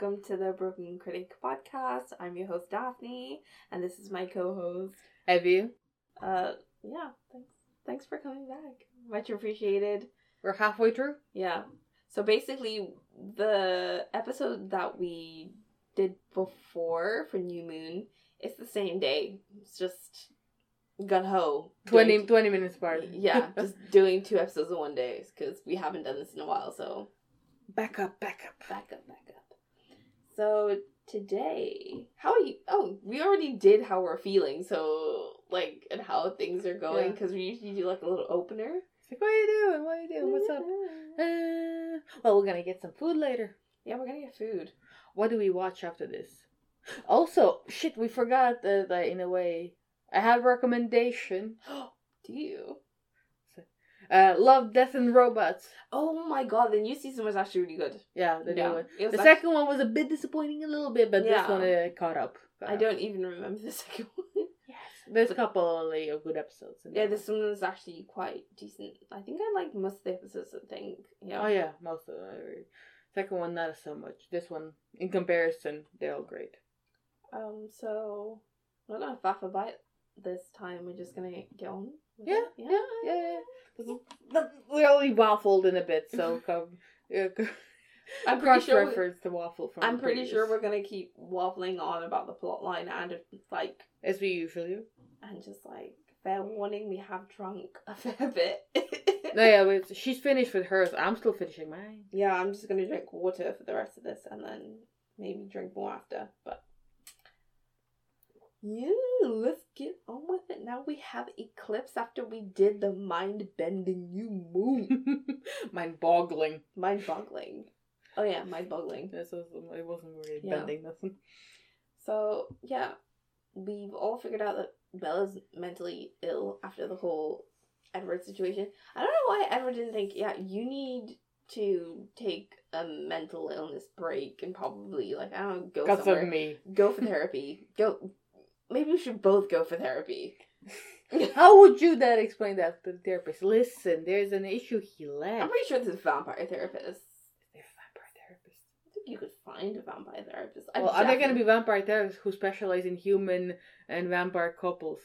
welcome to the Broken Critic podcast. I'm your host Daphne, and this is my co-host. Evie. Uh, yeah, thanks. Thanks for coming back. Much appreciated. We're halfway through. Yeah. So basically, the episode that we did before for New Moon it's the same day. It's just gun ho. 20, doing- 20 minutes apart. Yeah, just doing two episodes in one day because we haven't done this in a while. So back up, back up. back up, back up. So today, how are you? Oh, we already did how we're feeling. So like, and how things are going Yeah. because we usually do like a little opener. It's like, what are you doing? What are you doing? What's up? Uh, well, we're gonna get some food later. Yeah, we're gonna get food. What do we watch after this? Also, shit, we forgot that, that in a way. I have a recommendation. do you? Uh, Love, Death, and Robots. Oh my god, the new season was actually really good. Yeah, the yeah, new one. The second one was a bit disappointing, a little bit, but Yeah. this one uh, caught up. I don't even remember the second one. Yes, there's a couple only of good episodes. In yeah, this one was actually quite decent. I think I liked most of the episodes. I think. Yeah. Oh yeah, most of them. Second one not so much. This one, in comparison, they're all great. Um. So we're not gonna faff about this time. We're just gonna get on. Yeah, yeah, yeah. yeah. But We only waffled in a bit, so come. I'm pretty cross sure. reference the waffle from. I'm pretty previous, sure we're gonna keep waffling on about the plot line and like as we usually do. and just like fair warning, we have drunk a fair bit. No, yeah, she's finished with hers. I'm still finishing mine. Yeah, I'm just gonna drink water for the rest of this and then maybe drink more after. But yeah, let's get on with it. Now we have eclipse after we did the mind bending new moon. mind boggling. mind boggling. Oh yeah, mind boggling. This was, it wasn't really Yeah. bending nothing. So yeah, we've all figured out that Bella's mentally ill after the whole Edward situation. I don't know why Edward didn't think, yeah, you need to take a mental illness break and probably like I don't know, go Because somewhere. me. Go for therapy. Go. Maybe we should both go for therapy. How would you then explain that to the therapist? Listen, there's an issue he left. I'm pretty sure this is vampire therapist. They're vampire therapists. I think you could find a vampire therapist. Well, are there going to be vampire therapists who specialize in human and vampire couples?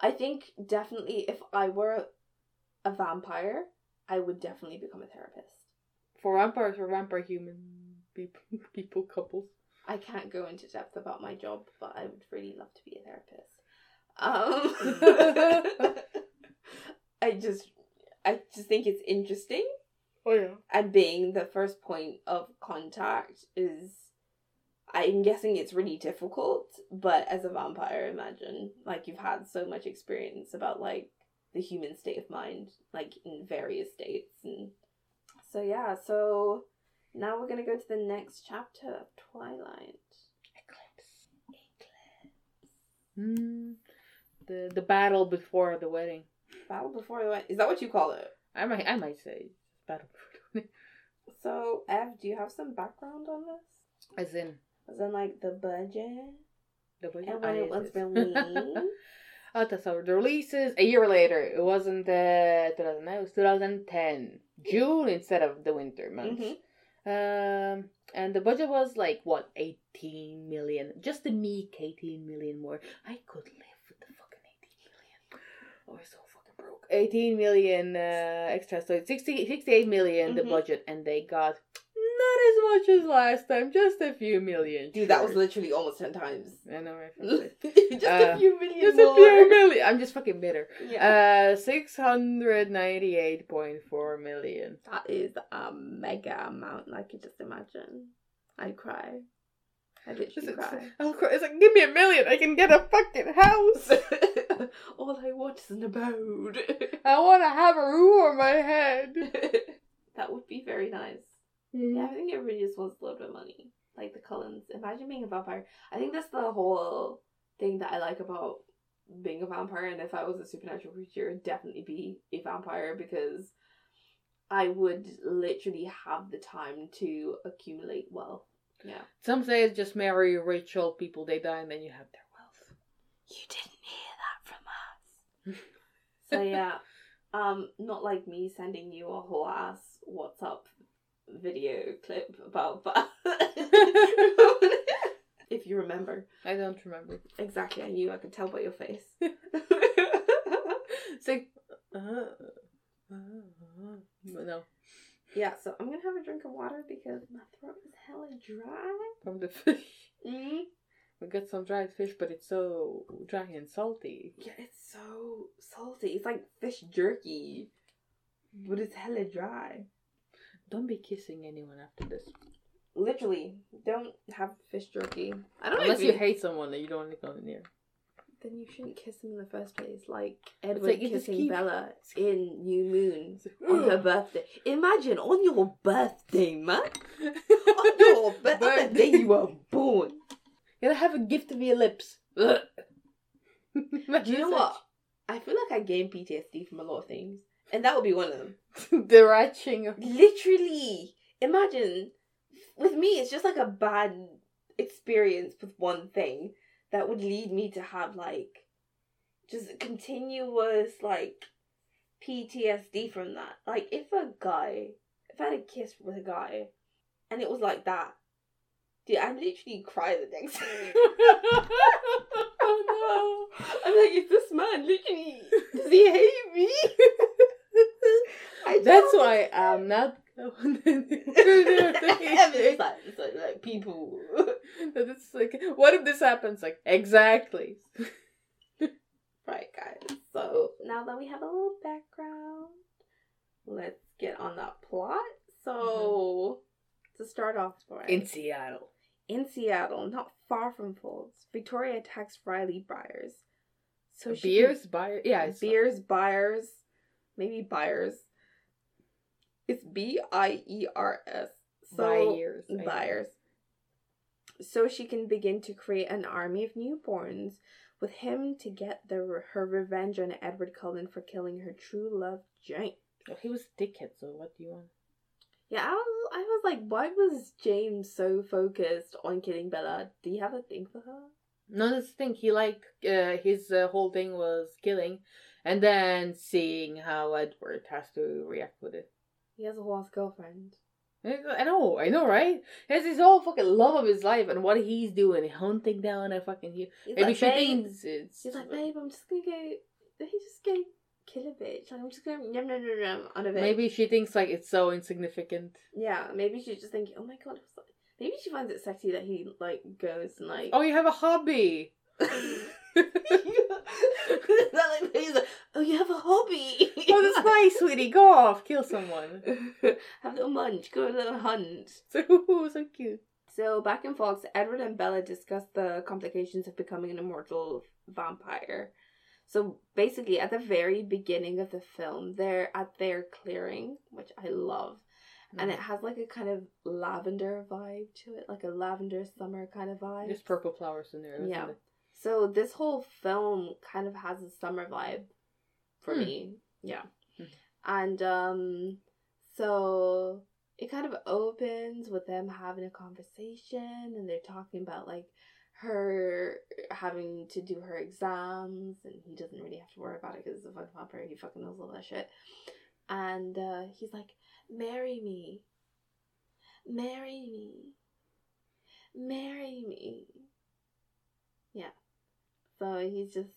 I think definitely if I were a vampire, I would definitely become a therapist. For vampires or vampire human people, people couples? I can't go into depth about my job, but I would really love to be a therapist. Um, I just, I just think it's interesting, Oh, yeah. and being the first point of contact is, I'm guessing it's really difficult. But as a vampire, imagine like you've had so much experience about like the human state of mind, like in various states, and so yeah. So now we're gonna go to the next chapter of Twilight. Eclipse. Eclipse. Hmm. The, the battle before the wedding. Battle before the wedding. Is that what you call it? I might I might say battle before the wedding. So, Ev, do you have some background on this? As in As in, like, the budget? the budget. And when it was released? oh, that's how the releases a year later. It wasn't uh, 2009. It was 2010 June instead of the winter months. Mhm. Um, and the budget was like what 18 million, just a meek 18 million more. I could live with the fucking 18 million. Oh, we're so fucking broke. 18 million uh, extra, so it's 60, 68 million the Mhm. budget, and they got not as much as last time, just a few million. Dude, that was literally almost 10 times. I know, right? just a Uh, few million Just more. a few million. I'm just fucking bitter. Yeah. Uh, six hundred ninety-eight point four million. that is a mega amount. Like, you just imagine. I'd cry. I'd literally cry. I'll cry. It's like, give me a million. I can get a fucking house. All I want is an abode. I want to have a roof over my head. that would be very nice. Yeah, I think everybody just wants a little bit of money. Like the Cullens. Imagine being a vampire. I think that's the whole thing that I like about being a vampire. And if I was a supernatural creature, it'd definitely be a vampire because I would literally have the time to accumulate wealth. Yeah. Some say it's just marry rich old people. They die and then you have their wealth. You didn't hear that from us. so yeah, um, not like me sending you a whole ass WhatsApp video clip about that. If you remember. I don't remember. Exactly, I knew I could tell by your face. It's like, uh, uh, uh, no, yeah, so I'm gonna have a drink of water because my throat is hella dry. from the fish. Mm. We got some dried fish, but it's so dry and salty. Yeah, it's so salty. It's like fish jerky, but it's hella dry. Don't be kissing anyone after this. Literally, don't have fish jerky. I don't know Unless if you hate someone that you don't want to go near. Then you shouldn't kiss him in the first place, like Edward like kissing keep- Bella in New Moon on her birthday. Imagine on your birthday, man. On your bir- on the day you were born. You Gotta have a gift of your lips. Ugh. Do you know what? I feel like I gain PTSD from a lot of things, and that would be one of them. the retching of Literally, imagine with me, it's just like a bad experience with one thing that would lead me to have like just continuous like PTSD from that. Like if a guy, if I had a kiss with a guy, and it was like that, dude, I'd literally cry the next day. oh I'm like, is this man literally does he hate me? I! That's why I'm not. it's like, it's like, like people. It's like, what if this happens? Like, exactly. right, guys. So now that we have a little background, let's get on that plot. So mm-hmm. to start off, right, In Seattle. in Seattle, not far from Forks, Victoria attacks Riley Byers. So she Beers, buyer. Yeah, Beers Byers, maybe Byers. It's B I E R S. So Buyers. buyers. So she can begin to create an army of newborns with him to get the her revenge on Edward Cullen for killing her true love, James. Well, he was a dickhead, so what do you want? Yeah, I was, I was like, why was James so focused on killing Bella? Do you have a thing for her? No, that's the thing. He like uh, his uh, whole thing was killing, and then seeing how Edward has to react with it. He has a whole ass girlfriend. I know, I know, right? He has his whole fucking love of his life, and what he's doing, hunting down a fucking you. Maybe like, she babe. thinks it's. He's like, babe, I'm just gonna go. He just go kill a bitch. Like, I'm just gonna yum yum yum yum on a bitch. Maybe she thinks like it's so insignificant. Yeah, maybe she's just thinking, oh my god, it was like... maybe she finds it sexy that he like goes and like. Oh, you have a hobby. that like he's like, oh, you have a hobby. Oh, that's nice, sweetie. Go off, kill someone. have a little munch, go on a little hunt. So, so cute. So back in Forks, Edward and Bella discuss the complications of becoming an immortal vampire. So basically, at the very beginning of the film, they're at their clearing, which I love. and Mm. it has like a kind of lavender vibe to it, like a lavender summer kind of vibe. There's purple flowers in there. Yeah. it? So this whole film kind of has a summer vibe for Hmm. me. Yeah. Hmm. And um so it kind of opens with them having a conversation and they're talking about like her having to do her exams and he doesn't really have to worry about it because it's a fucking vampire he fucking knows all that shit and uh, he's like marry me marry me marry me yeah so he's just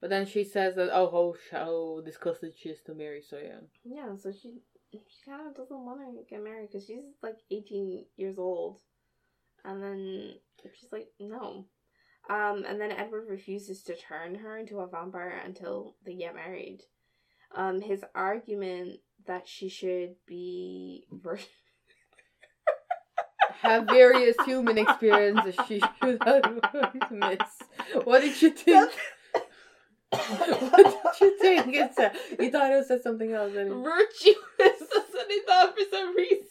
But then she says that oh how how disgusted she is to marry so young. yeah so she she kind of doesn't want to get married because she's like 18 years old and then she's like no um and then edward refuses to turn her into a vampire until they get married um his argument that she should be vir- Have various human experiences she should have missed. What did you think? what did you think it said? You thought it said something else. you? virtuous that's what i thought for some reason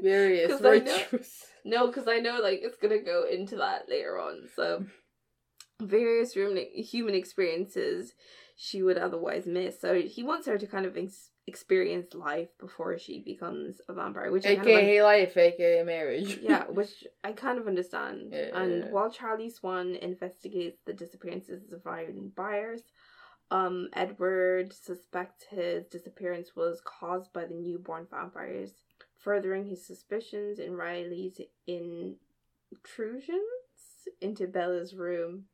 Various I know- No, because I know like it's gonna go into that later on. So various human human experiences she would otherwise miss. So he wants her to kind of ex- experience life before she becomes a vampire, which I kind of AKA life, AKA marriage. yeah, which I kind of understand. Yeah. And while Charlie Swan investigates the disappearances of Ryan Byers, um, Edward suspects his disappearance was caused by the newborn vampires, furthering his suspicions in Riley's intrusions. into Bella's room.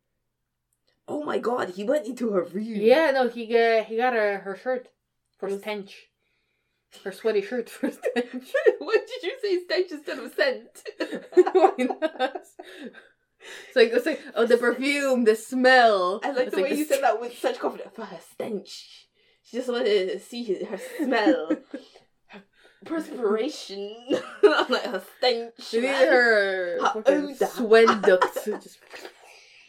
Oh my god, he went into her room. Yeah, no, he got he got her her shirt It was- stench. Her sweaty shirt for stench. what did you say, stench instead of scent? Why not? It's like it's like oh the perfume, the smell. I like It's the way the you said that with such confidence. For her stench. She just wanted to see her smell. her perspiration. I'm like her stench. She needed her Her odor. sweat ducts just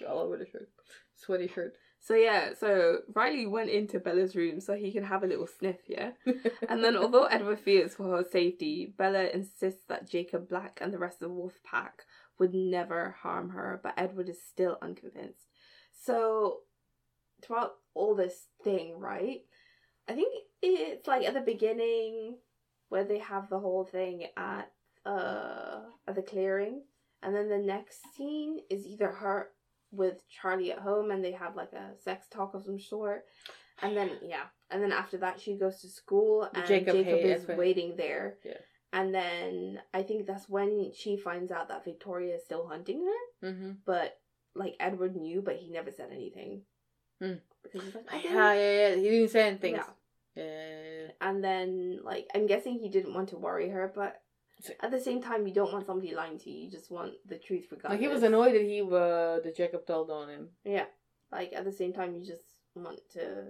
all over the shirt. Sweaty shirt. So yeah, so Riley went into Bella's room so he can have a little sniff, yeah? And then although Edward fears for her safety, Bella insists that Jacob Black and the rest of the wolf pack would never harm her, but Edward is still unconvinced. So throughout all this thing, right? I think it's like at the beginning where they have the whole thing at uh at the clearing and then the next scene is either her with Charlie at home and they have like a sex talk of some sort. And then yeah. And then after that she goes to school and Jacob Jacob, Hay- is waiting there. Yeah. And then I think that's when she finds out that Victoria is still hunting her. Mm-hmm. But like Edward knew but he never said anything. Hmm. Because he's like, Yeah, yeah, yeah. He didn't say anything. Yeah. Yeah. And then like I'm guessing he didn't want to worry her, but at the same time you don't want somebody lying to you, you just want the truth regardless. Like he was annoyed that he uh the Jacob told on him. Yeah. Like at the same time you just want to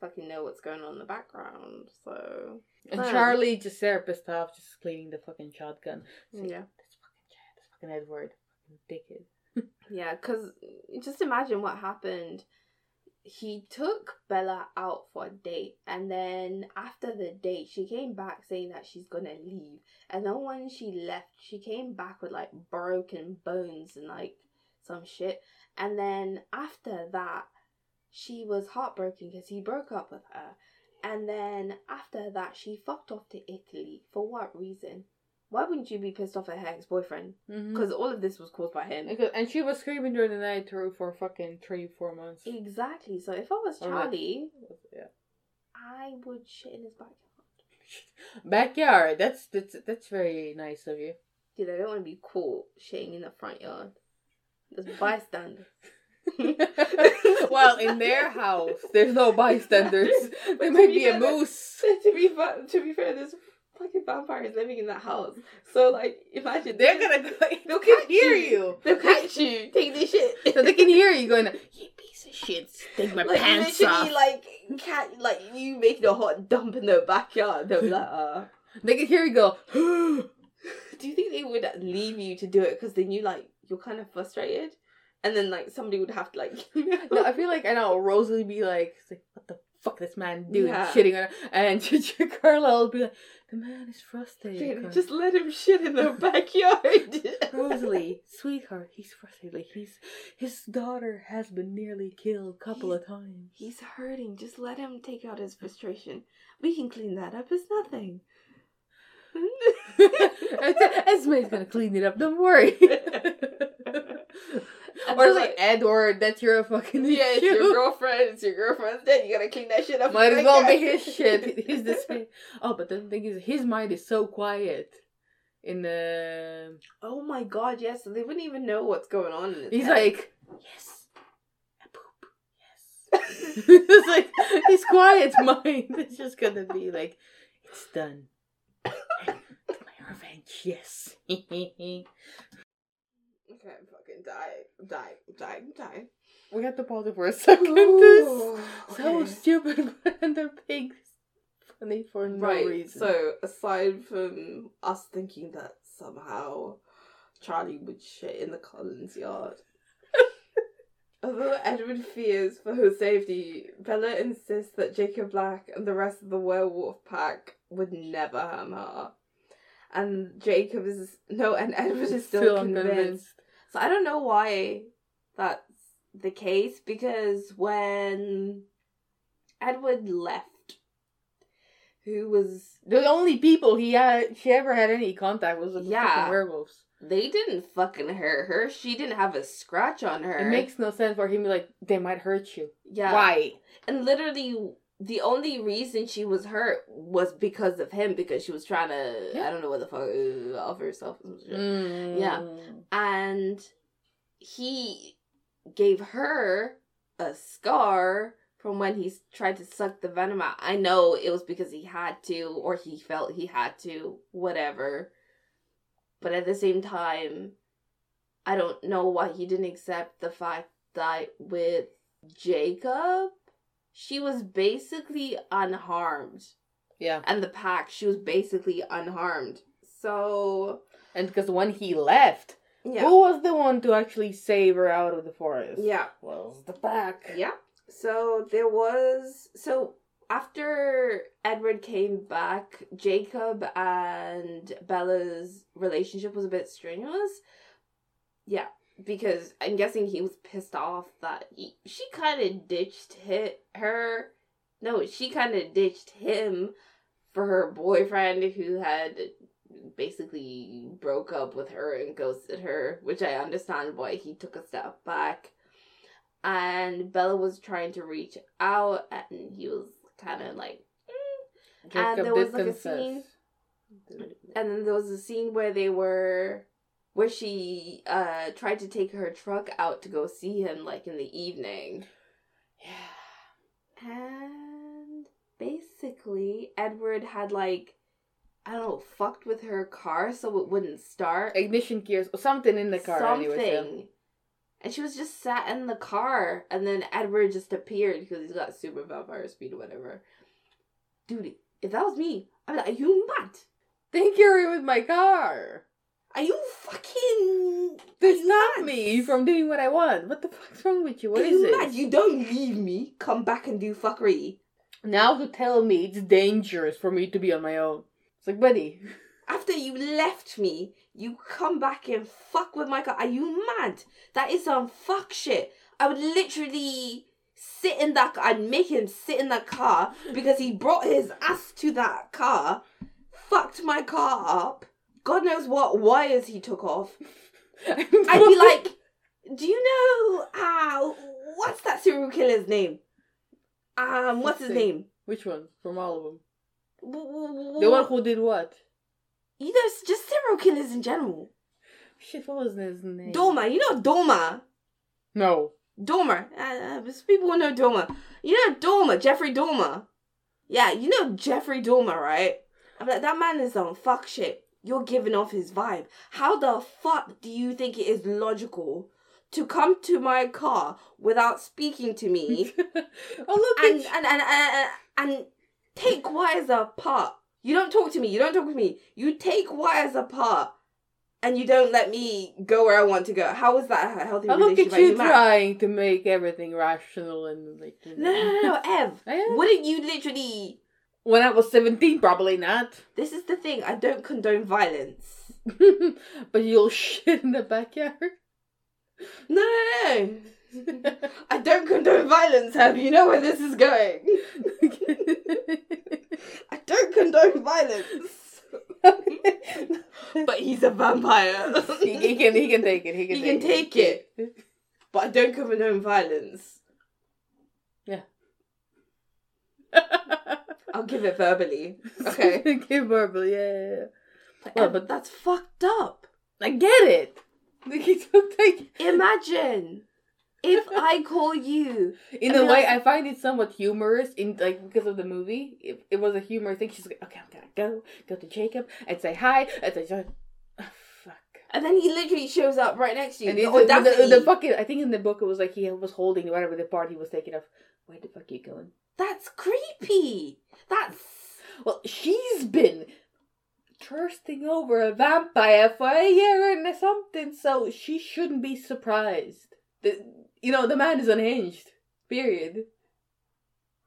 fucking know what's going on in the background. So And. Charlie just there pissed off, just cleaning the fucking shotgun. Like, yeah. This fucking Chad, this fucking Edward, fucking dickhead. Yeah, because just imagine what happened. He took Bella out for a date, and then after the date, she came back saying that she's gonna leave. And then when she left, she came back with like broken bones and like some shit. And then after that, she was heartbroken because he broke up with her. And then after that, she fucked off to Italy. For what reason? Why wouldn't you be pissed off at her ex boyfriend? Mm-hmm. Because all of this was caused by him. And she was screaming during the night through for fucking three, four months. Exactly. So if I was like- Charlie, Yeah. I would shit in his backyard. Backyard. That's that's that's very nice of you. Dude, I don't want to be caught shitting in the front yard. There's bystanders. well, in their house, there's no bystanders. There might be a moose. to be to be fair, there's fucking vampires living in that house. So like, imagine They're gonna go. They'll catch hear you. you. they'll catch you, take this shit. So they can hear you going, "You piece of shit! Take my like pants literally, off." like cat, like you making a hot dump in their backyard. They'll be like, uh. They can hear you go. Do you think they would leave you to do it because they knew like you're kind of frustrated, and then like somebody would have to like. no, I feel like I know Rosalie be like, like, "What the fuck, this man doing Yeah. shitting on her?" And Carlisle will be like, "The man is frustrated." Just let him shit in the backyard. Rosalie, sweetheart, he's frustrated. Like he's his daughter has been nearly killed a couple of times. He's hurting. Just let him take out his frustration. We can clean that up. It's nothing. Esme's gonna clean it up. Don't worry. And or they're like Edward, that's your fucking yeah, it's your girlfriend. It's your girlfriend's dead. You gotta clean that shit up. Might as Like well be his shit. He's the same. Oh, but the thing is, his mind is so quiet. In the, Oh my god, yes. They wouldn't even know what's going on. In his he's head. like, yes, a poop, yes. it's like his quiet mind is just gonna be like, it's done. My revenge, yes. Okay, I'm fucking dying, dying, dying, dying. we have to pause it for a second. This so okay. stupid, and the pig's funny for no right. reason. So aside from us thinking that somehow Charlie would shit in the Cullens yard. Although Edward fears for her safety, Bella insists that Jacob Black and the rest of the werewolf pack would never harm her. And Jacob is no, and Edward is still, Still convinced. unconvinced. So I don't know why that's the case because when Edward left, who was The only people he had, she ever had any contact was with the Yeah. fucking werewolves. they didn't fucking hurt her. She didn't have a scratch on her. It makes no sense for him to be like, they might hurt you. yeah. Why? And literally, the only reason she was hurt was because of him because she was trying to Yeah. I don't know what the fuck uh, off herself. or some shit. Mm. Yeah. And he gave her a scar from when he tried to suck the venom out. I know it was because he had to, or he felt he had to, whatever. But at the same time, I don't know why he didn't accept the fact that with Jacob, she was basically unharmed. Yeah. And the pack, she was basically unharmed. So. And because when he left, yeah. who was the one to actually save her out of the forest? Yeah. Was the pack. Yeah. So there was. So after Edward came back, Jacob and Bella's relationship was a bit strenuous. Yeah, because I'm guessing he was pissed off that he, she kind of ditched hit her. No, she kind of ditched him for her boyfriend who had basically broke up with her and ghosted her, which I understand why he took a step back. And Bella was trying to reach out, and he was kind of like, mm. And there was like a scene, and then there was a scene where they were, where she uh tried to take her truck out to go see him, like in the evening. Yeah. And basically, Edward had like, I don't know, fucked with her car so it wouldn't start. Ignition gears or something in the car. Something. Anyway, so. And she was just sat in the car, and then Edward just appeared because he's got super vampire speed or whatever. Dude, if that was me, I'd be like, are you mad? Thank you're in with my car. Are you fucking. To are you stop mad? me from doing what I want. What the fuck's wrong with you? What Are is you it? mad? You don't leave me, come back and do fuckery. Now to tell me it's dangerous for me to be on my own. It's like, buddy. After you left me, you come back and fuck with my car. Are you mad? That is some fuck shit. I would literally sit in that car. I'd make him sit in that car because he brought his ass to that car, fucked my car up. God knows what wires he took off. I'd be like, do you know uh what's that serial killer's name? Um, what's his name? which one from all of them? W- The one who did what? you know, it's just serial killers in general. Shit, what was his name? Dahmer, you know Dahmer. No. Dahmer. Uh, uh, people know Dahmer. You know Dahmer, Jeffrey Dahmer. Yeah, you know Jeffrey Dahmer, right? I'm like, that man is on fuck shit. You're giving off his vibe. How the fuck do you think it is logical to come to my car without speaking to me oh look and and, and, and, and take wires apart? You don't talk to me. You don't talk to me. You take wires apart. And you don't let me go where I want to go. How is that a healthy Oh, look relationship? at you mad? trying to make everything rational and like. No, no, no, no, Ev. I. Wouldn't you literally? When I was seventeen, probably not. This is the thing. I don't condone violence. but you'll shit in the backyard. No, no, no. I don't condone violence, Have You know where this is going. I don't condone violence. but he's a vampire. he, he can he can take it. He can. He can take it. but I don't condone violence. I'll give it verbally. Okay. okay, verbally. Yeah, yeah, yeah. But, Well, but- that's fucked up. I get it. He took like Imagine if I call you in a way, I- I find it somewhat humorous in like because of the movie. It, it was a humorous thing. She's like, okay, I'm gonna go, go to Jacob and say hi and say, oh, fuck. And then he literally shows up right next to you. And The the, the, the, fucking, I think in the book it was like he was holding whatever the part he was taking off. Where the fuck are you going? That's creepy. That's Well, she's been thirsting over a vampire for a year and something, so she shouldn't be surprised. The, you know, the man is unhinged. Period.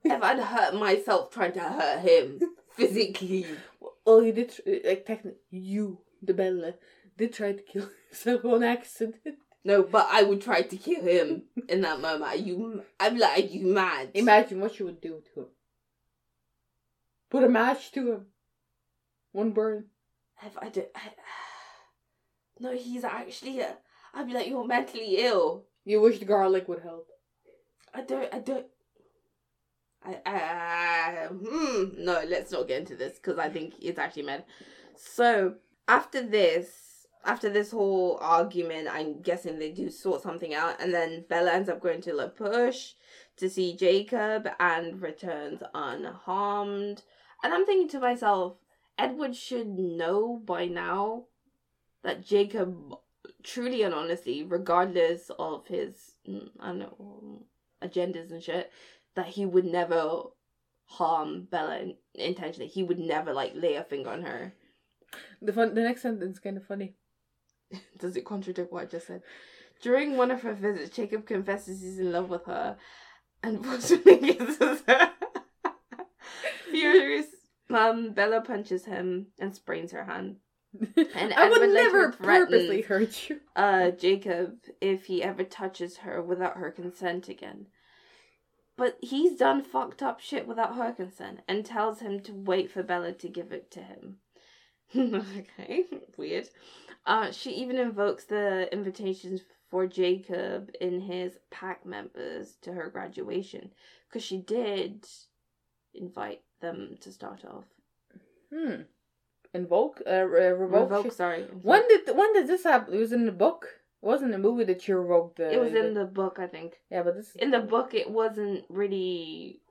if I'd hurt myself trying to hurt him physically. Well, you did, like, technically, you, the Bella, did try to kill yourself on accident. No, but I would try to kill him in that moment. Are you, I'm like, are you mad? Imagine what you would do to him. Put a match to him. One burn. If I do, I, no, he's actually. A, I'd be like, you're mentally ill. You wish the garlic would help. I don't. I don't. I. I hmm. No, let's not get into this because I think it's actually mad. So after this, after this whole argument, I'm guessing they do sort something out, and then Bella ends up going to La Push to see Jacob and returns unharmed. And I'm thinking to myself, Edward should know by now that Jacob, truly and honestly, regardless of his, mm, I don't know, agendas and shit, that he would never harm Bella intentionally. He would never like lay a finger on her. The fun, the next sentence is kind of funny. Does it contradict what I just said? During one of her visits, Jacob confesses he's in love with her and forcibly kisses her. Furious, um, Bella punches him and sprains her hand. And I would never purposely hurt you. Uh, Jacob if he ever touches her without her consent again. But he's done fucked up shit without her consent and tells him to wait for Bella to give it to him. okay, weird. Uh, she even invokes the invitations for Jacob in his pack members to her graduation because she did invite them to start off. Hmm. Invoke, uh, revoke. Revoke, sorry. When did when did this happen? It was in the book. It wasn't a movie that you revoked the. It was in the book, I think. Yeah, but this In the book, it wasn't really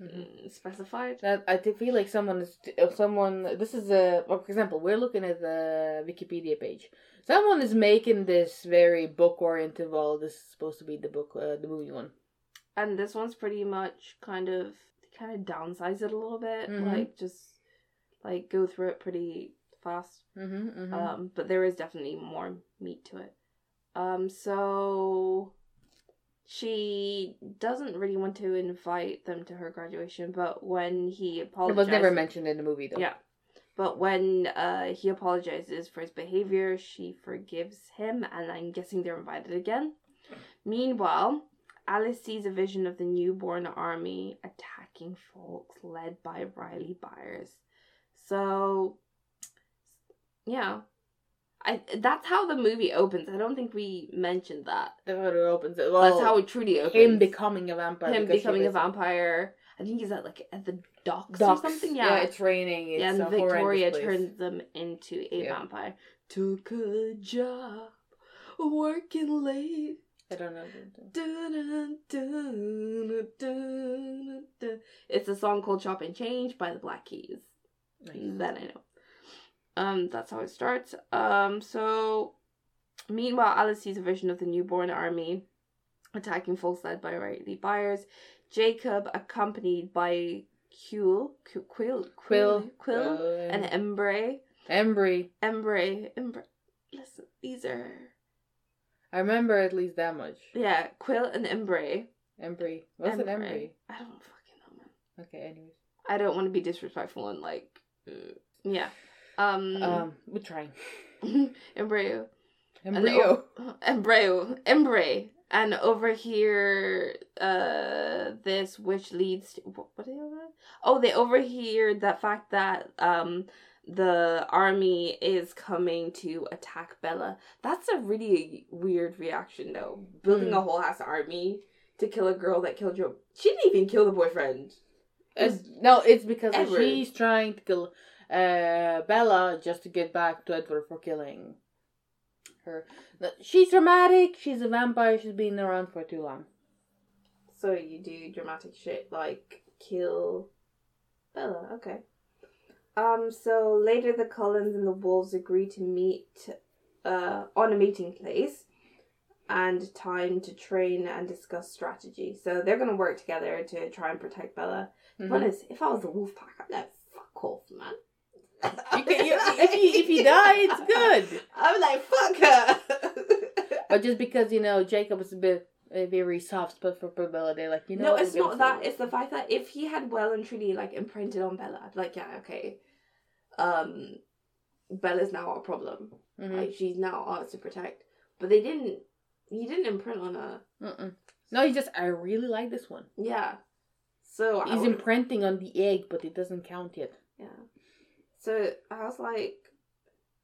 Mhm. uh, specified. That I feel like someone is someone. This is a well, for example, we're looking at the Wikipedia page. Someone is making this very book oriented. Well, this is supposed to be the book, uh, the movie one. And this one's pretty much kind of kind of downsize it a little bit, Mhm. like just like go through it pretty fast. Mm-hmm, mm-hmm. Um, but there is definitely more meat to it. Um, so she doesn't really want to invite them to her graduation, but when he apologizes, it was never mentioned in the movie though. Yeah. But when uh, he apologizes for his behavior, she forgives him, and I'm guessing they're invited again. Meanwhile, Alice sees a vision of the newborn army attacking Forks led by Riley Byers. So, yeah. I, that's how the movie opens. I don't think we mentioned that. That's how it opens. Well, that's how it truly opens. him becoming a vampire. Him becoming a vampire. I think he's at like at the docks, Docks. or something. Yeah. yeah it's raining. It's yeah, and Victoria turns them into a Yeah. vampire. Took a job working late. I don't know. Dun, dun, dun, dun, dun. It's a song called Chop and Change by the Black Keys. That I know. Um, that's how it starts. Um, so meanwhile, Alice sees a vision of the newborn army attacking Forks led by Riley Byers. Jacob, accompanied by Quill, Quill, Quill, Quill, Quill, Quill, and Embry, Embry. Embry, Embry. Listen, these are I remember at least that much. yeah, Quill and Embry. Embry. What's an Embry? I don't fucking know, man. Okay, anyways. I don't want to be disrespectful and like, uh, yeah. Um, Um, we're trying. embryo, Embryo. embryo, embry, and over here, uh, this which leads to what? What are they over? Oh, they overhear the fact that um the army is coming to attack Bella. That's a really weird reaction, though. Building Hmm. a whole ass army to kill a girl that killed your. She didn't even kill the boyfriend. It's, no, it's because Edward. she's trying to kill uh, Bella just to get back to Edward for killing her. She's dramatic. She's a vampire. She's been around for too long. So you do dramatic shit like kill Bella, okay. Um, so later the Cullens and the Wolves agree to meet uh on a meeting place and time to train and discuss strategy. So they're gonna work together to try and protect Bella. Mhm. But honest, if I was the wolf pack, I'd be like, fuck off, man. You can- you- if you- if you die, it's good. I'm like, fuck her. But just because you know Jacob is a bit a very soft spot for Bella, they're like you know. no, it's not that. It's the fact that if he had well and truly like imprinted on Bella, I'd be like, yeah, okay. Um, Bella's now our problem. Mhm. Like she's now ours to protect. But they didn't. He didn't imprint on her. Mm-mm. No, he just I really like this one. Yeah. So He's would- imprinting on the egg, but it doesn't count yet. Yeah. So I was like,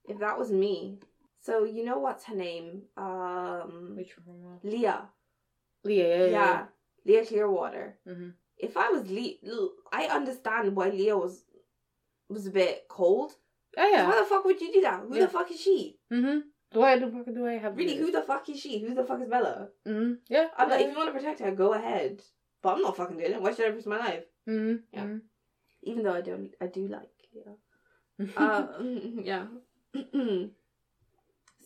if that was me. So you know what's her name? Um, Which one? Leah. Leah, yeah, Yeah. yeah. Leah Clearwater. hmm If I was Lee, I understand why Leah was was a bit cold Oh yeah. Why the fuck would you do that? Who Yeah. the fuck is she? Mm-hmm. Why the fuck do I have Really, who the fuck is she? Who the fuck is Bella? Mm-hmm. Yeah. I'm like, if you want to protect her, go ahead. But I'm not fucking doing it. Why should I risk my life? Mm-hmm. Yeah. Even though I don't, I do like, yeah. uh, yeah.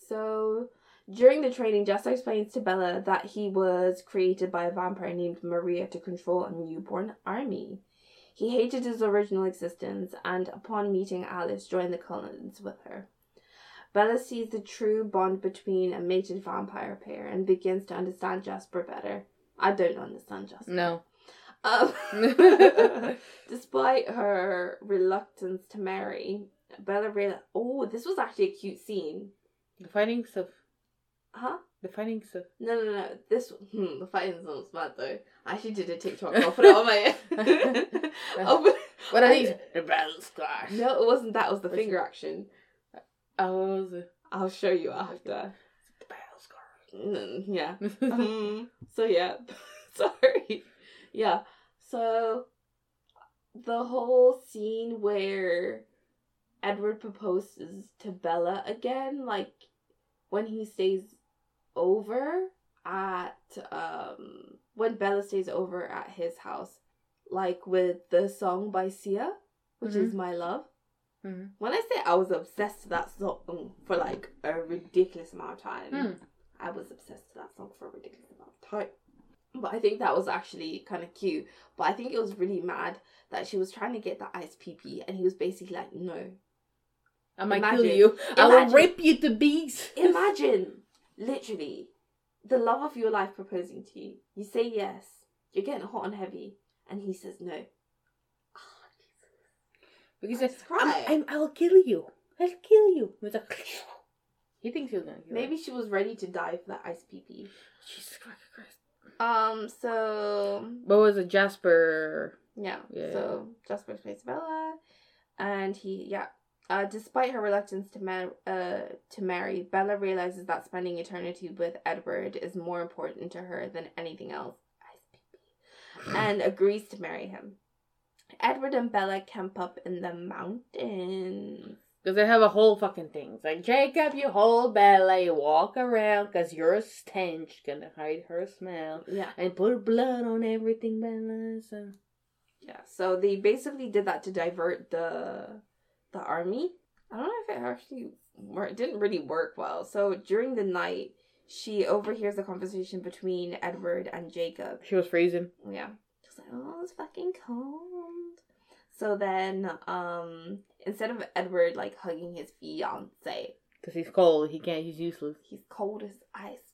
so during the training, Jasper explains to Bella that he was created by a vampire named Maria to control a newborn army. He hated his original existence and, upon meeting Alice, joined the Cullens with her. Bella sees the true bond between a mated vampire pair and begins to understand Jasper better. I don't understand Jasper. no. Um, despite her reluctance to marry, Bella realized. Oh, this was actually a cute scene. The fighting stuff. Huh? The fighting stuff. No, no, no. This hmm, the fighting sounds bad though. I actually did a TikTok. I'll put it on my. I'll What are I- these? The battle scars. No, it wasn't that. It was the What's finger action. Oh, it? I'll show you after. The battle scars. Mm, yeah. um, so yeah, sorry. Yeah. So the whole scene where Edward proposes to Bella again, like when he stays over at um when Bella stays over at his house, like with the song by Sia, which is My Love. Mhm. When I say I was obsessed to that song for like a ridiculous amount of time, Hmm. I was obsessed to that song for a ridiculous amount of time. But I think that was actually kind of cute. But I think it was really mad that she was trying to get the ice pee and he was basically like, no. I might Imagine- kill you. I will rip you to bits. Imagine, literally, the love of your life proposing to you. You say yes, you're getting hot and heavy, and he says no. Because I I, I'm, cry. I'm, I'll kill you. I'll kill you. Like, he thinks he's gonna kill Maybe she was ready to die for that ice pee her. Jesus Christ. Um, so What was it, Jasper? Yeah. Yeah. So Jasper plays Bella, and he yeah. Uh, despite her reluctance to mar- uh to marry, Bella realizes that spending eternity with Edward is more important to her than anything else, and agrees to marry him. Edward and Bella camp up in the mountains. Because they have a whole fucking thing. It's like, Jacob, you hold Bella, you walk around because your stench gonna hide her smell. Yeah, And put blood on everything, Bella. So. yeah. So they basically did that to divert the the army. I don't know if it actually worked. It didn't really work well. So during the night, she overhears the conversation between Edward and Jacob. She was freezing. Yeah. She's like, oh, it's fucking cold. So then, um, instead of Edward like hugging his fiance, Because he's cold. He can't, he's useless. he's cold as ice,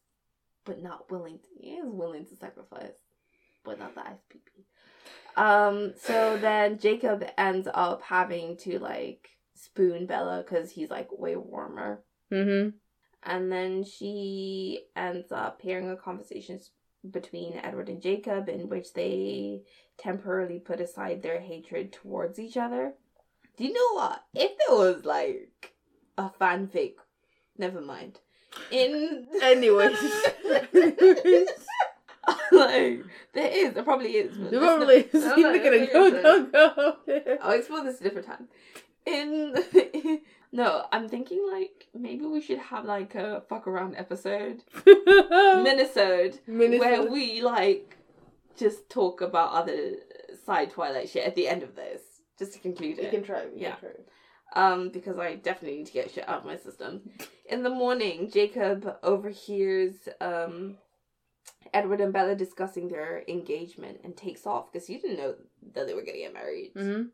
but not willing to. He is willing to sacrifice, but not the ice pee pee. Um. So then Jacob ends up having to like spoon Bella because he's like way warmer. Mm-hmm. And then she ends up hearing a conversation between Edward and Jacob in which they temporarily put aside their hatred towards each other. Do you know what? If there was like a fanfic, never mind. In Anyways. like there is, there probably is. There probably is. no, He's no, not gonna let's go, not- go, go. I'll explore this a different time. In no, I'm thinking like maybe we should have like a fuck around episode, minisode, where we like just talk about other side Twilight shit at the end of this, just to conclude You it. can try. You Yeah. can try. Um, because I definitely need to get shit out of my system. In the morning, Jacob overhears um Edward and Bella discussing their engagement and takes off because he didn't know that they were gonna get married. Mm-hmm.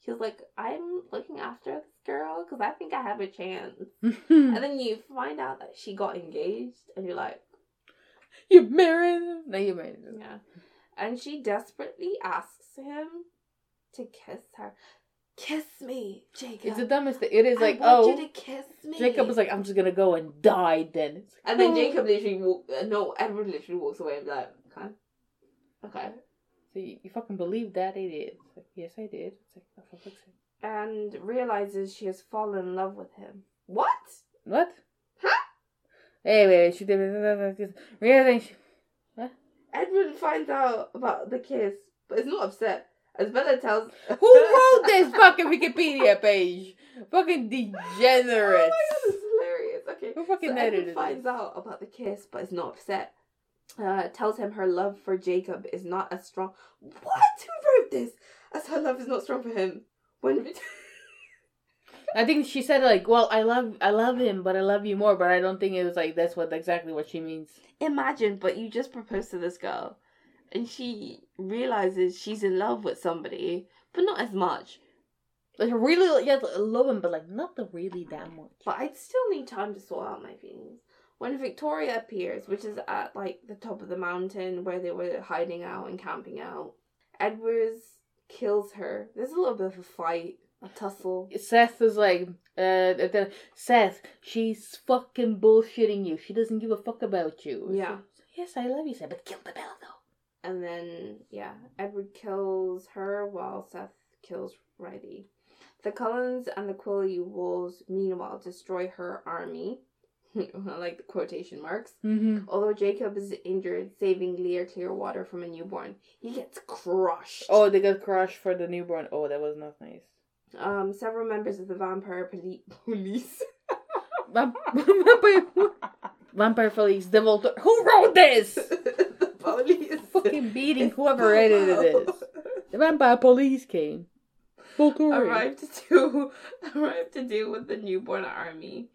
He was like, "I'm looking after this girl because I think I have a chance." And then you find out that she got engaged, and you're like, You're married? No, you married "Yeah." And she desperately asks him to kiss her. Kiss me, Jacob. It's the dumbest thing. It is like, want oh, you to kiss me. Jacob was like, I'm just gonna go and die then. And then. Jacob literally walk. Uh, no, Edward literally walks away and be like, "Okay, okay." So you, you fucking believe that idiot? It's like, yes, I did. It's like, oh, for fuck's sake. And realizes she has fallen in love with him. What? What? Huh? Anyway, she did realizing she, Edward finds out about the kiss, but is not upset. As Bella tells Who wrote this fucking Wikipedia page? Fucking degenerate. Oh my god, this is hilarious. Okay. Who fucking so edited Edward finds this? out about the kiss, but is not upset. Uh, tells him her love for Jacob is not as strong. What? Who wrote this? As her love is not strong for him. When I think she said like, "Well, I love, I love him, but I love you more." But I don't think it was like that's what exactly what she means. imagine, but you just proposed to this girl, and she realizes she's in love with somebody, but not as much. Like really, yeah, love him, but like not the really that much. But I still need time to sort out my feelings. When Victoria appears, which is at like the top of the mountain where they were hiding out and camping out, Edwards kills her. There's a little bit of a fight, a tussle. Seth is like, uh, Seth, she's fucking bullshitting you. She doesn't give a fuck about you. Yeah. So, yes, I love you, Seth, but kill the bell though. And then, yeah, Edward kills her while Seth kills Riley. The Cullens and the Quileute wolves, meanwhile, destroy her army. I like the quotation marks. Mm-hmm. Although Jacob is injured, saving Leah Clearwater from a newborn, he gets crushed. Oh, they got crushed for the newborn. Oh, that was not nice. Um, several members of the vampire poli- police. Vampire, vampire police, the Volturi. Who wrote this? the police. Fucking beating whoever edited this. The vampire police came. Arrived to arrived to deal with the newborn army.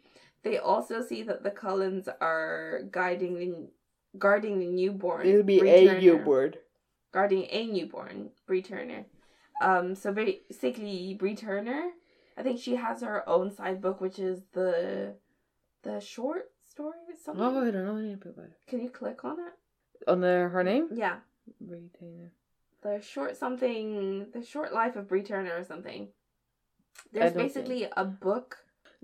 They also see that the Cullens are guiding the guarding the newborn. It'll be Bree a newborn. Guarding a newborn, Bree Tanner. Um, so basically, Bree Tanner, I think she has her own side book, which is the the short story or something. Oh, I don't know anything about it. Can you click on it? On the, her mm, name? Yeah, Retainer. the short something, the short life of Bree Tanner or something. There's basically a book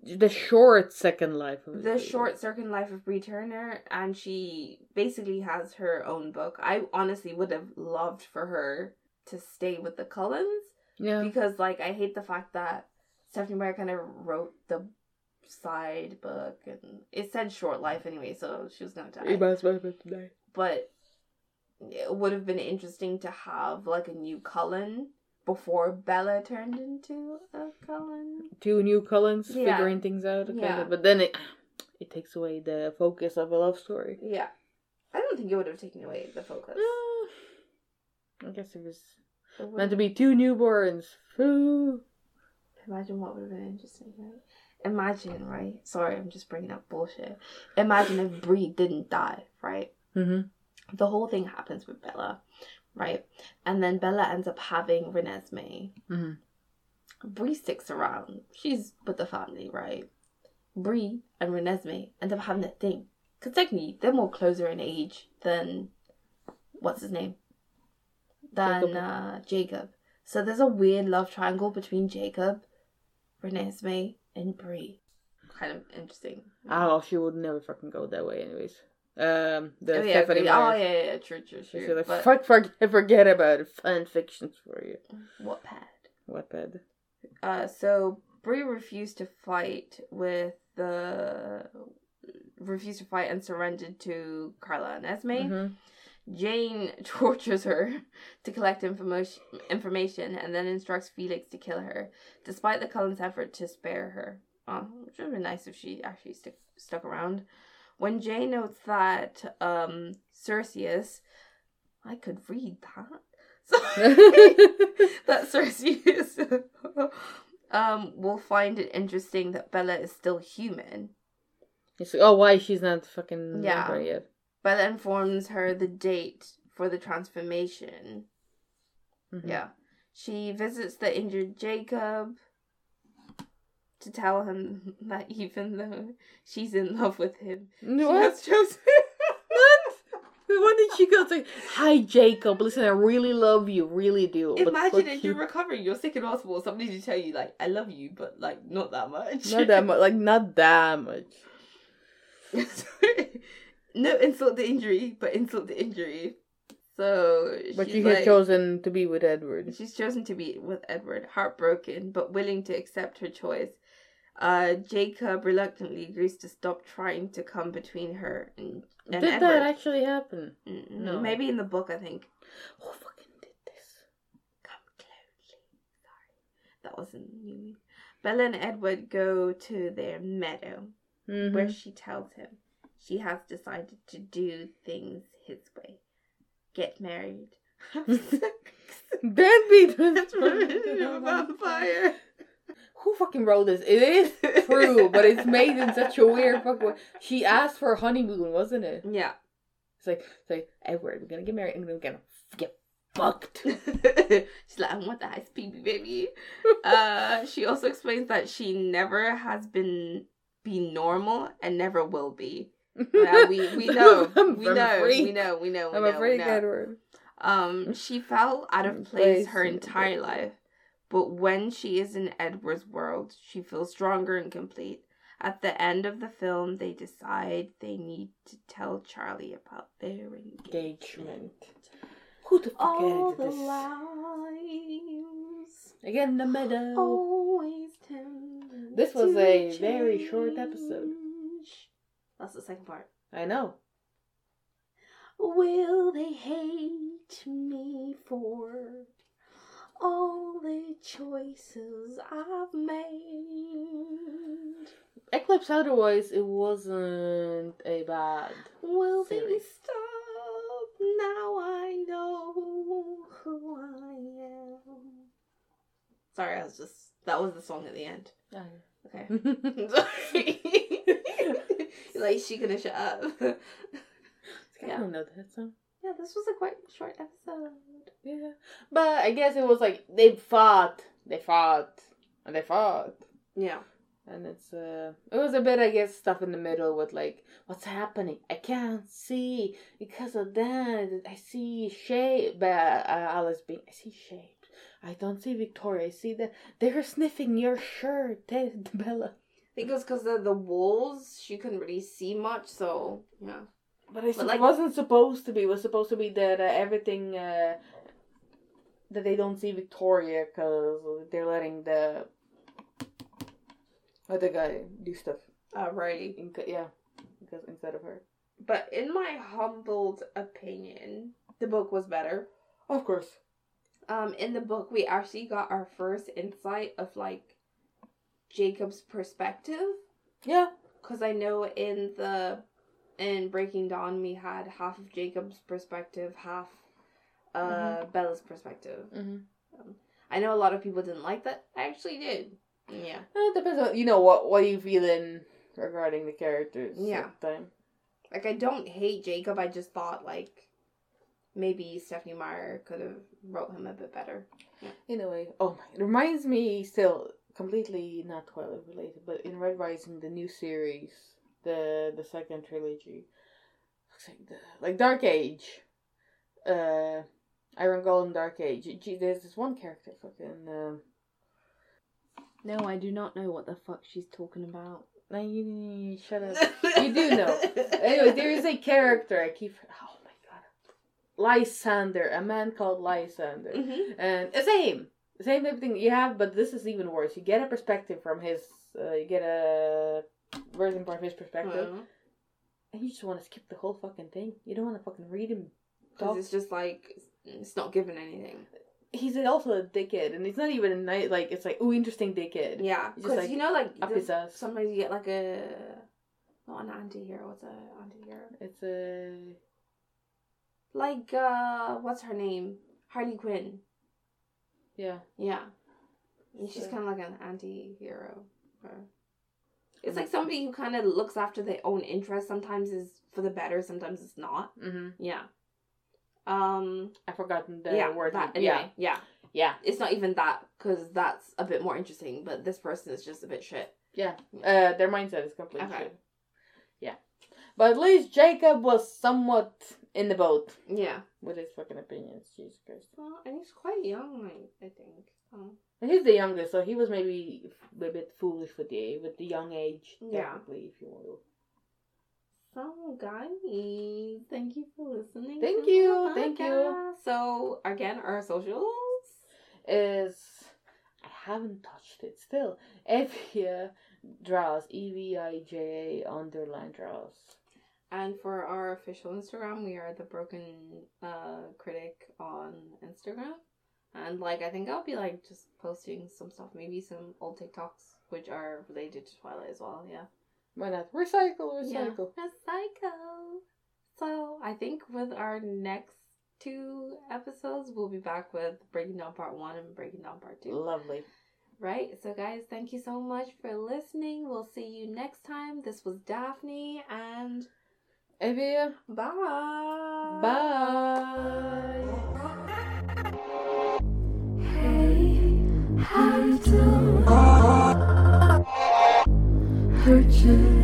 The short second life of the short second life of Bree Tanner, and she basically has her own book. I honestly would have loved for her to stay with the Cullens Yeah. because, like, I hate the fact that Stephenie Meyer kind of wrote the side book, and it said short life anyway, so she was gonna die. today. But it would have been interesting to have like a new Cullen before Bella turned into a Cullen. Two new Cullens Yeah. figuring things out. Yeah. but then it it takes away the focus of a love story. Yeah, I don't think it would have taken away the focus. Uh, I guess it was It meant to be two newborns. Foo. Imagine what would have been interesting, right? Imagine, right? Sorry, I'm just bringing up bullshit. Imagine if Bree didn't die, right? Mm-hmm. The whole thing happens with Bella, right? And then Bella ends up having Renesmee. Mm-hmm. Bree sticks around. She's with the family, right? Bree and Renesmee end up having a thing. Because technically, they're more closer in age than. What's his name? Than Jacob. Uh, Jacob. So there's a weird love triangle between Jacob, Renesmee, and Bree. Kind of interesting. Oh, she would never fucking go that way, anyways. Um, the oh, yeah, Stephenie oh, yeah, yeah, true, true, She's true. like, But fuck, forget, forget about it. Fan fictions for you. Wattpad? What bad? Uh, so Bree refused to fight with the refused to fight and surrendered to Carlisle and Esme. Mhm. Jane tortures her to collect information, information and then instructs Felix to kill her, despite the Cullens' effort to spare her. Oh, which would have been nice if she actually stick, stuck around. When Jane notes that um, Cerseus, I could read that. That Cerseus um, will find it interesting that Bella is still human. It's like, oh, why she's not fucking Yeah. yet? Bella informs her the date for the transformation. Mhm. Yeah. She visits the injured Jacob to tell him that even though she's in love with him, No, she has chosen. When did she go? Like, hi, Jacob. Listen, I really love you, really do. Imagine if you. you're recovering, you're sick in hospital, somebody to tell you like, "I love you," but like not that much. not that much. Like not that much. no insult to injury, but insult to injury. So, But she like, has chosen to be with Edward. She's chosen to be with Edward, heartbroken but willing to accept her choice. Uh, Jacob reluctantly agrees to stop trying to come between her and, and Did Edward. that actually happen? Mm, No. Maybe in the book, I think. Who fucking did this? Come closely. Sorry. That was in New Moon. Bella and Edward go to their meadow, Mhm. where she tells him she has decided to do things his way. Get married. Have sex. Don't be a vampire. Who fucking wrote this? It is true, but it's made in such a weird fucking way. She asked for a honeymoon, wasn't it? Yeah. It's like, it's like Edward, we're gonna get married. and we're gonna get fucked. She's like, I want the high speed baby. uh, she also explains that she never has been be normal and never will be. Yeah, we we know, I'm we know, we know, we know, we I'm know, we know. Edward. Um, she felt out Mm, of place her entire life, but when she is in Edward's world, she feels stronger and complete. At the end of the film, they decide they need to tell Charlie about their engagement. Who the fuck All edited the this? lives Again, the meadow. always tend This was to a very short episode. change. That's the second part. I know. Will they hate me for all the choices I've made? Eclipse otherwise it wasn't a bad Will they Series. stop? Now I know who I am. Sorry, I was just. That was the song at the end. Okay. Sorry. like, she gonna shut up. I Yeah. don't know that song. Yeah, this was a quite short episode. Yeah. But I guess it was like they fought, they fought, and they fought. Yeah. And it's uh it was a bit I guess stuff in the middle with like what's happening? I can't see because of that I see shape but uh, Alice being I see shapes. I don't see Victoria. I see that they're sniffing your shirt, eh, Bella. I think it was because of the walls. She couldn't really see much, so yeah. But like, like- wasn't supposed to be. It was supposed to be that uh, everything uh, that they don't see Victoria because they're letting the other guy do stuff. Alrighty. In, yeah, because instead of her. But in my humbled opinion, the book was better. Of course. Um, in the book, we actually got our first insight of like Jacob's perspective. Yeah. Because I know in the in Breaking Dawn, we had half of Jacob's perspective, half uh Bella's perspective. Mm-hmm. I know a lot of people didn't like that. I actually did. Yeah. It depends on you know what what you feeling regarding the characters. Yeah. At the time. Like I don't hate Jacob. I just thought like maybe Stephenie Meyer could have wrote him a bit better. In a way. Oh my! It reminds me still completely not Twilight related, but in Red Rising, the new series, the the second trilogy, looks like the like Dark Age, uh, Iron Gold Dark Age. Gee, there's this one character fucking. Uh, No, I do not know what the fuck she's talking about. no, you, you shut up. You do know. Anyway, there is a character I keep. Oh my god, Lysander, a man called Lysander. hmm and the same same type of thing you have but this is even worse you get a perspective from his uh, you get a version from his perspective and you just want to skip the whole fucking thing you don't want to fucking read him Because it's just like it's not given anything. he's also a dickhead and it's not even a night like it's like oh interesting dickhead Yeah, because like you know, like up his ass sometimes you get like a not an anti-hero. What's a anti-hero? it's a Like uh, what's her name? Harley Quinn. yeah Yeah, she's So- kind of like an anti-hero. Or- It's like somebody who kind of looks after their own interests. Sometimes is for the better. Sometimes it's not. mm-hmm. Yeah. Um. i've forgotten the yeah. word That, yeah. Yeah. yeah It's not even that because that's a bit more interesting. But this person is just a bit shit. yeah uh their mindset is completely Okay. shit. yeah but at least jacob was somewhat in the boat Yeah. With his fucking opinions jesus christ Well, and he's quite young. I, I think. Um, And He's the youngest, so he was maybe a bit foolish with the with the young age, Yeah. technically, if you will. So, guys, thank you for listening. Thank you, thank you. So, again, our socials. Is I haven't touched it still. Evija draws E V I J A underline draws. And for our official Instagram, we are the Broken uh, Critic on Instagram. And like I think I'll be like just posting some stuff, maybe some old TikToks which are related to Twilight as well. Yeah. Why not? Recycle, Yeah. recycle. Recycle. So I think with our next two episodes, we'll be back with Breaking Dawn part one and Breaking Dawn part two. Lovely. Right. So guys, thank you so much for listening. We'll see you next time. This was Daphne and and wir. Bye. Bye. Hey, how you doing? Hurt you.